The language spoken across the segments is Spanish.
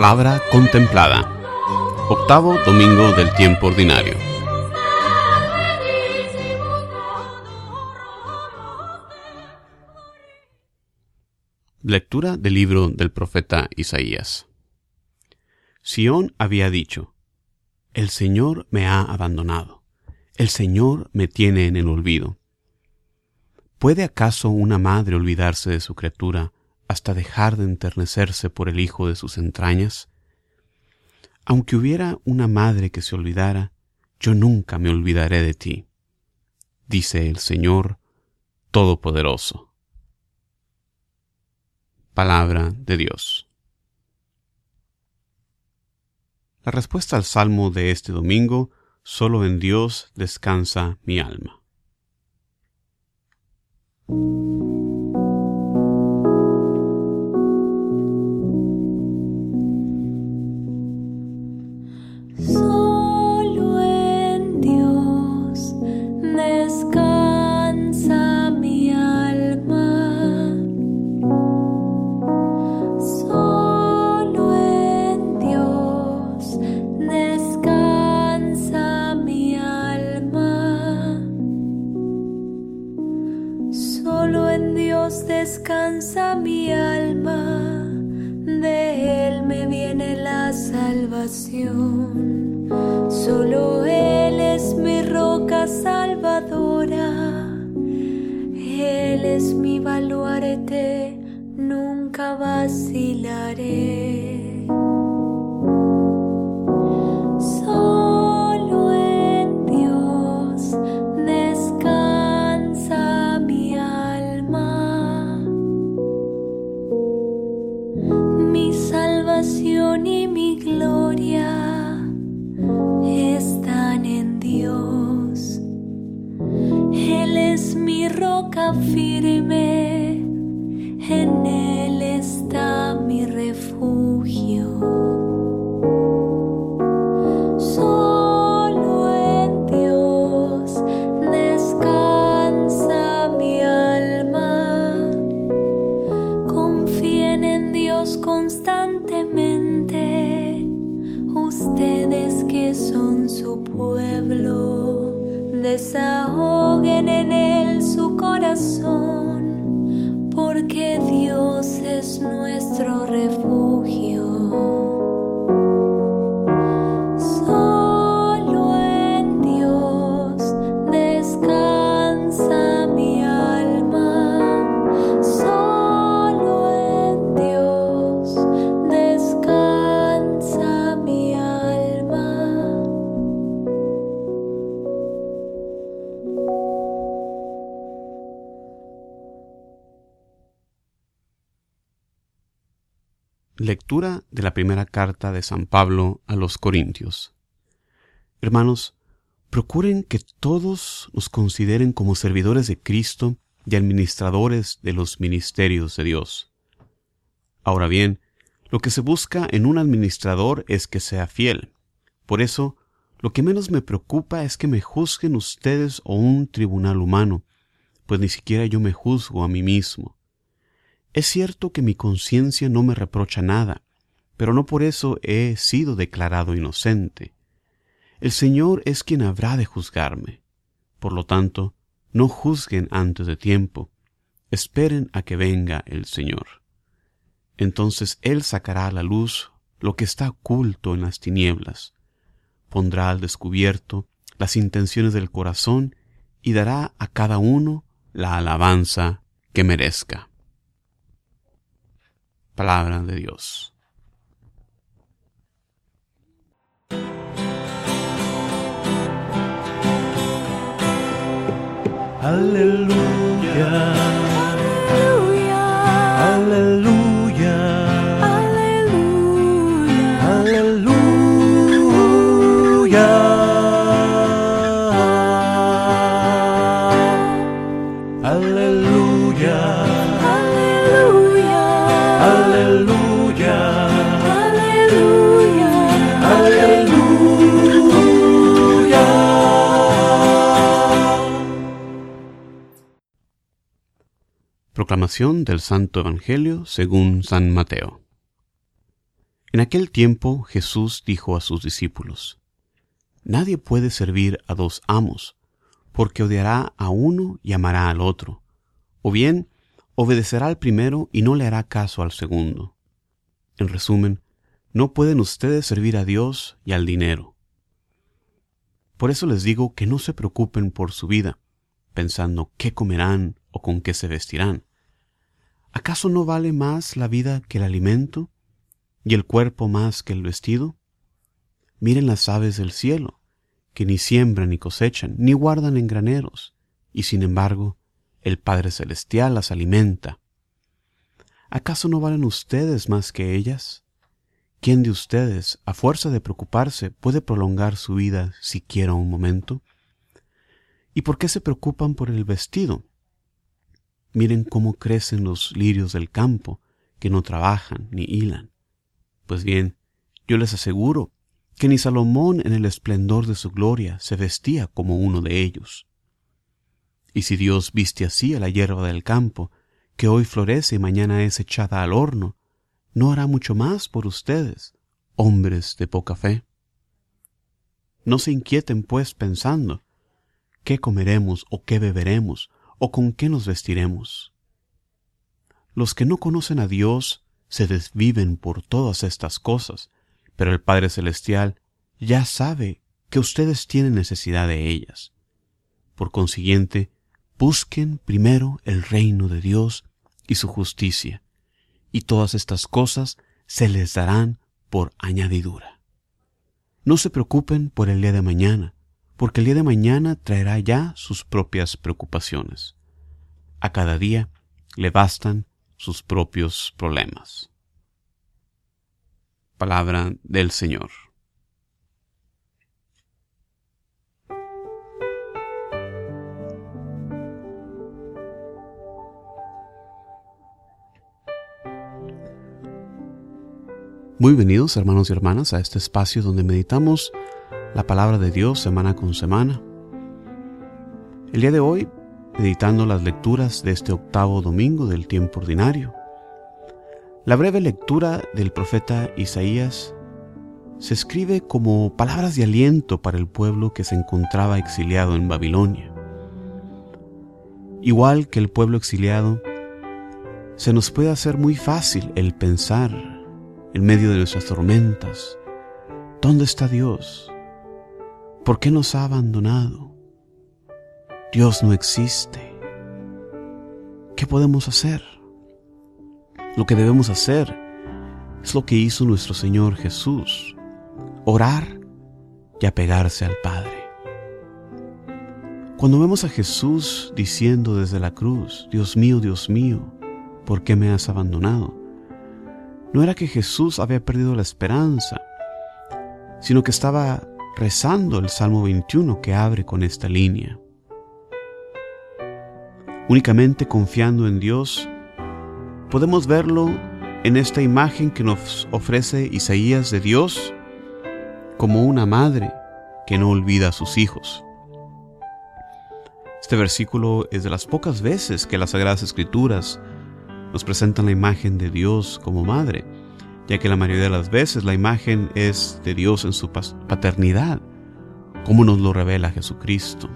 La palabra contemplada. Octavo domingo del tiempo ordinario. Lectura del libro del profeta Isaías. Sión había dicho, El Señor me ha abandonado, el Señor me tiene en el olvido. ¿Puede acaso una madre olvidarse de su criatura hasta dejar de enternecerse por el hijo de sus entrañas? Aunque hubiera una madre que se olvidara, yo nunca me olvidaré de ti, dice el Señor Todopoderoso. Palabra de Dios. La respuesta al salmo de este domingo, solo en Dios descansa mi alma. Descansa mi alma, de Él me viene la salvación. Solo Él es mi roca salvadora, Él es mi baluarte, nunca vacilaré. Porque Dios es nuestro refugio. Lectura de la primera carta de San Pablo a los Corintios. Hermanos, procuren que todos nos consideren como servidores de Cristo y administradores de los ministerios de Dios. Ahora bien, lo que se busca en un administrador es que sea fiel. Por eso, lo que menos me preocupa es que me juzguen ustedes o un tribunal humano, pues ni siquiera yo me juzgo a mí mismo. Es cierto que mi conciencia no me reprocha nada, pero no por eso he sido declarado inocente. El Señor es quien habrá de juzgarme. Por lo tanto, no juzguen antes de tiempo, esperen a que venga el Señor. Entonces Él sacará a la luz lo que está oculto en las tinieblas, pondrá al descubierto las intenciones del corazón y dará a cada uno la alabanza que merezca palabra de Dios. Aleluya. Proclamación del Santo Evangelio según San Mateo. En aquel tiempo Jesús dijo a sus discípulos, Nadie puede servir a dos amos, porque odiará a uno y amará al otro, o bien obedecerá al primero y no le hará caso al segundo. En resumen, no pueden ustedes servir a Dios y al dinero. Por eso les digo que no se preocupen por su vida, pensando qué comerán o con qué se vestirán. ¿Acaso no vale más la vida que el alimento y el cuerpo más que el vestido? Miren las aves del cielo, que ni siembran ni cosechan, ni guardan en graneros, y sin embargo el Padre Celestial las alimenta. ¿Acaso no valen ustedes más que ellas? ¿Quién de ustedes, a fuerza de preocuparse, puede prolongar su vida siquiera un momento? ¿Y por qué se preocupan por el vestido? Miren cómo crecen los lirios del campo, que no trabajan ni hilan. Pues bien, yo les aseguro que ni Salomón en el esplendor de su gloria se vestía como uno de ellos. Y si Dios viste así a la hierba del campo, que hoy florece y mañana es echada al horno, ¿no hará mucho más por ustedes, hombres de poca fe? No se inquieten, pues, pensando, ¿qué comeremos o qué beberemos o con qué nos vestiremos? Los que no conocen a Dios se desviven por todas estas cosas, pero el Padre Celestial ya sabe que ustedes tienen necesidad de ellas. Por consiguiente, busquen primero el reino de Dios y su justicia, y todas estas cosas se les darán por añadidura. No se preocupen por el día de mañana, porque el día de mañana traerá ya sus propias preocupaciones. A cada día le bastan sus propios problemas. Palabra del Señor. Muy bienvenidos hermanos y hermanas a este espacio donde meditamos la palabra de Dios semana con semana. El día de hoy, meditando las lecturas de este octavo domingo del tiempo ordinario, la breve lectura del profeta Isaías se escribe como palabras de aliento para el pueblo que se encontraba exiliado en Babilonia. Igual que el pueblo exiliado, se nos puede hacer muy fácil el pensar en medio de nuestras tormentas, ¿dónde está Dios? ¿Por qué nos ha abandonado? Dios no existe. ¿Qué podemos hacer? Lo que debemos hacer es lo que hizo nuestro Señor Jesús, orar y apegarse al Padre. Cuando vemos a Jesús diciendo desde la cruz, Dios mío, Dios mío, ¿por qué me has abandonado? No era que Jesús había perdido la esperanza, sino que estaba rezando el Salmo 21 que abre con esta línea. Únicamente confiando en Dios podemos verlo en esta imagen que nos ofrece Isaías de Dios como una madre que no olvida a sus hijos. Este versículo es de las pocas veces que las Sagradas Escrituras nos presentan la imagen de Dios como madre, ya que la mayoría de las veces la imagen es de Dios en su paternidad, como nos lo revela Jesucristo.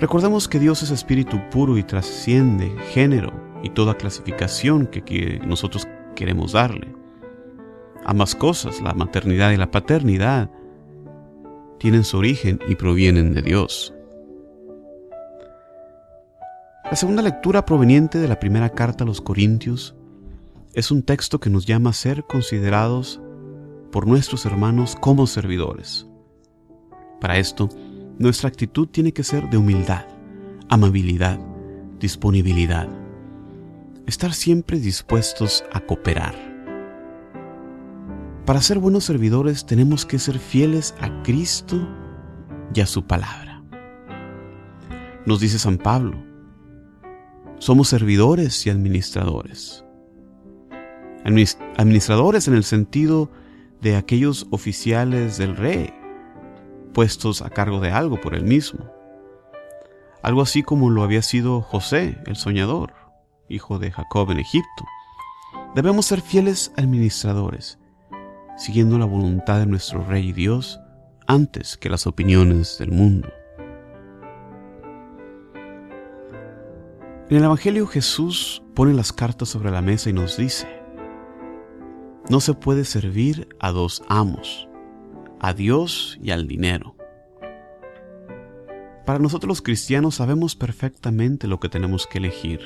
Recordemos que Dios es espíritu puro y trasciende género y toda clasificación que, nosotros queremos darle. Ambas cosas, la maternidad y la paternidad, tienen su origen y provienen de Dios. La segunda lectura proveniente de la primera carta a los Corintios es un texto que nos llama a ser considerados por nuestros hermanos como servidores. Para esto, nuestra actitud tiene que ser de humildad, amabilidad, disponibilidad. Estar siempre dispuestos a cooperar. Para ser buenos servidores tenemos que ser fieles a Cristo y a su palabra. Nos dice San Pablo, somos servidores y administradores. Administradores en el sentido de aquellos oficiales del rey, puestos a cargo de algo por él mismo. Algo así como lo había sido José, el soñador, hijo de Jacob en Egipto, Debemos ser fieles administradores, siguiendo la voluntad de nuestro Rey y Dios antes que las opiniones del mundo. En el Evangelio Jesús pone las cartas sobre la mesa y nos dice, no se puede servir a dos amos, a Dios y al dinero. Para nosotros los cristianos sabemos perfectamente lo que tenemos que elegir.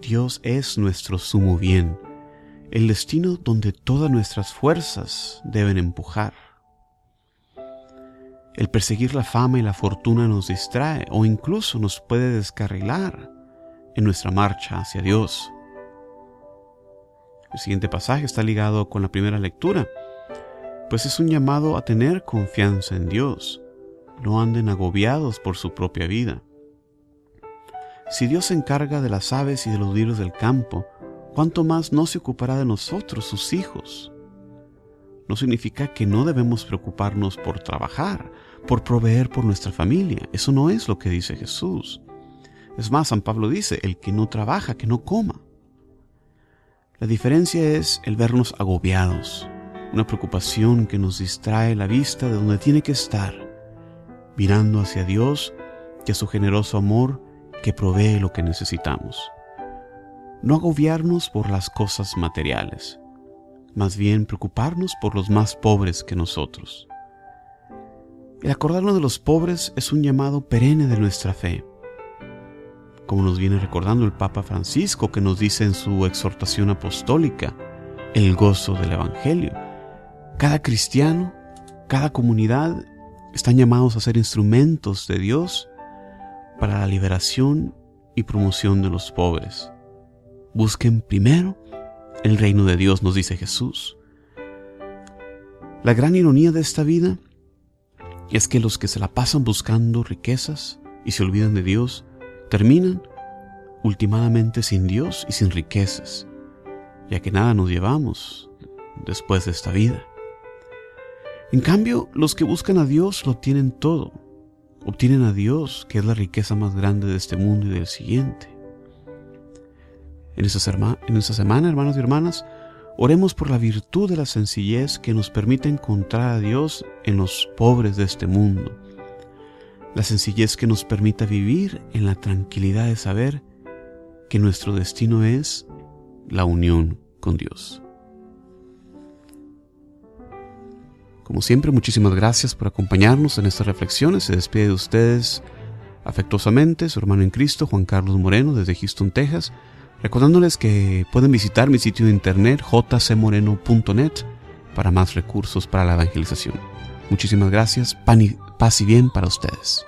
Dios es nuestro sumo bien, el destino donde todas nuestras fuerzas deben empujar. El perseguir la fama y la fortuna nos distrae o incluso nos puede descarrilar en nuestra marcha hacia Dios. El siguiente pasaje está ligado con la primera lectura, pues es un llamado a tener confianza en Dios. No anden agobiados por su propia vida. Si Dios se encarga de las aves y de los lirios del campo, ¿cuánto más no se ocupará de nosotros, sus hijos? no significa que no debemos preocuparnos por trabajar, por proveer por nuestra familia. Eso no es lo que dice Jesús. Es más, San Pablo dice, el que no trabaja, que no coma. La diferencia es el vernos agobiados, una preocupación que nos distrae la vista de donde tiene que estar, mirando hacia Dios y a su generoso amor que provee lo que necesitamos. No agobiarnos por las cosas materiales, más bien preocuparnos por los más pobres que nosotros. El acordarnos de los pobres es un llamado perenne de nuestra fe, como nos viene recordando el Papa Francisco que nos dice en su exhortación apostólica, el gozo del Evangelio. Cada cristiano, cada comunidad están llamados a ser instrumentos de Dios para la liberación y promoción de los pobres. Busquen primero el reino de Dios, nos dice Jesús. La gran ironía de esta vida es que los que se la pasan buscando riquezas y se olvidan de Dios, terminan ultimadamente sin Dios y sin riquezas, ya que nada nos llevamos después de esta vida. En cambio, los que buscan a Dios lo tienen todo, obtienen a Dios, que es la riqueza más grande de este mundo y del siguiente. En esta, semana, hermanos y hermanas, oremos por la virtud de la sencillez que nos permite encontrar a Dios en los pobres de este mundo. La sencillez que nos permita vivir en la tranquilidad de saber que nuestro destino es la unión con Dios. Como siempre, muchísimas gracias por acompañarnos en estas reflexiones. Se despide de ustedes afectuosamente su hermano en Cristo, Juan Carlos Moreno, desde Houston, Texas recordándoles que pueden visitar mi sitio de internet jcmoreno.net para más recursos para la evangelización. Muchísimas gracias, paz y bien para ustedes.